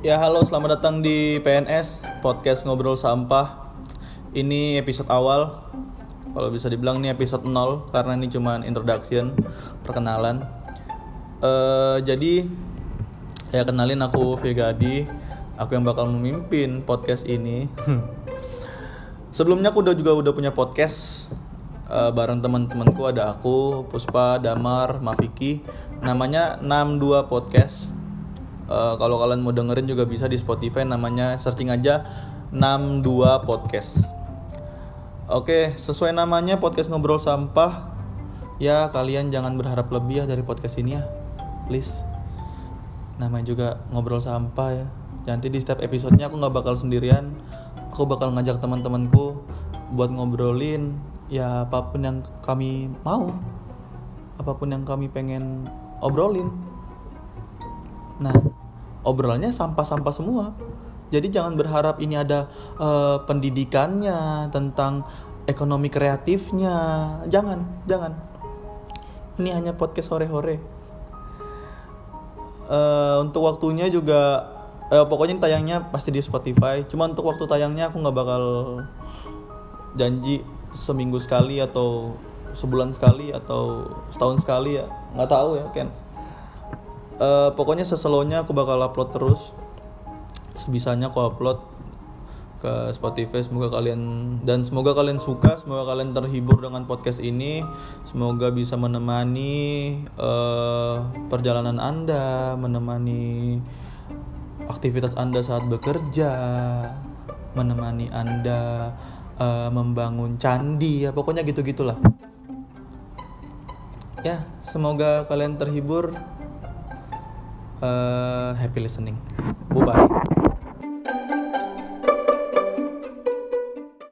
Ya halo, selamat datang di PNS Podcast Ngobrol Sampah. Ini episode awal. Kalau bisa dibilang ini episode 0 karena ini cuma introduction, perkenalan. Eh jadi ya kenalin aku Vegadi. Aku yang bakal memimpin podcast ini. Sebelumnya aku udah juga udah punya podcast eh, bareng teman-temanku ada aku, Puspa, Damar, Mafiki. Namanya 62 Podcast. Eh, kalau kalian mau dengerin juga bisa di Spotify namanya searching aja 62 podcast. Oke, sesuai namanya podcast ngobrol sampah. Ya, kalian jangan berharap lebih ya dari podcast ini ya. Please. Namanya juga ngobrol sampah ya. Nanti di setiap episodenya aku nggak bakal sendirian. Aku bakal ngajak teman-temanku buat ngobrolin ya apa pun yang kami mau. Apa pun yang kami pengen obrolin. Nah, obrolannya sampah-sampah semua. Jadi jangan berharap ini ada eh, pendidikannya tentang ekonomi kreatifnya. Jangan, jangan. Ini hanya podcast hore-hore. Eh, untuk waktunya juga eh, pokoknya tayangnya pasti di Spotify. Cuma untuk waktu tayangnya aku nggak bakal janji seminggu sekali atau sebulan sekali atau setahun sekali ya nggak tahu ya Ken Eh, pokoknya seselownya aku bakal upload terus. Sebisanya aku upload ke Spotify. Semoga kalian dan semoga kalian suka semoga kalian terhibur dengan podcast ini. Semoga bisa menemani eh, perjalanan anda menemani aktivitas anda saat bekerja menemani anda eh, membangun candi ya pokoknya gitu gitulah ya semoga kalian terhibur Uh, happy listening. Bye bye.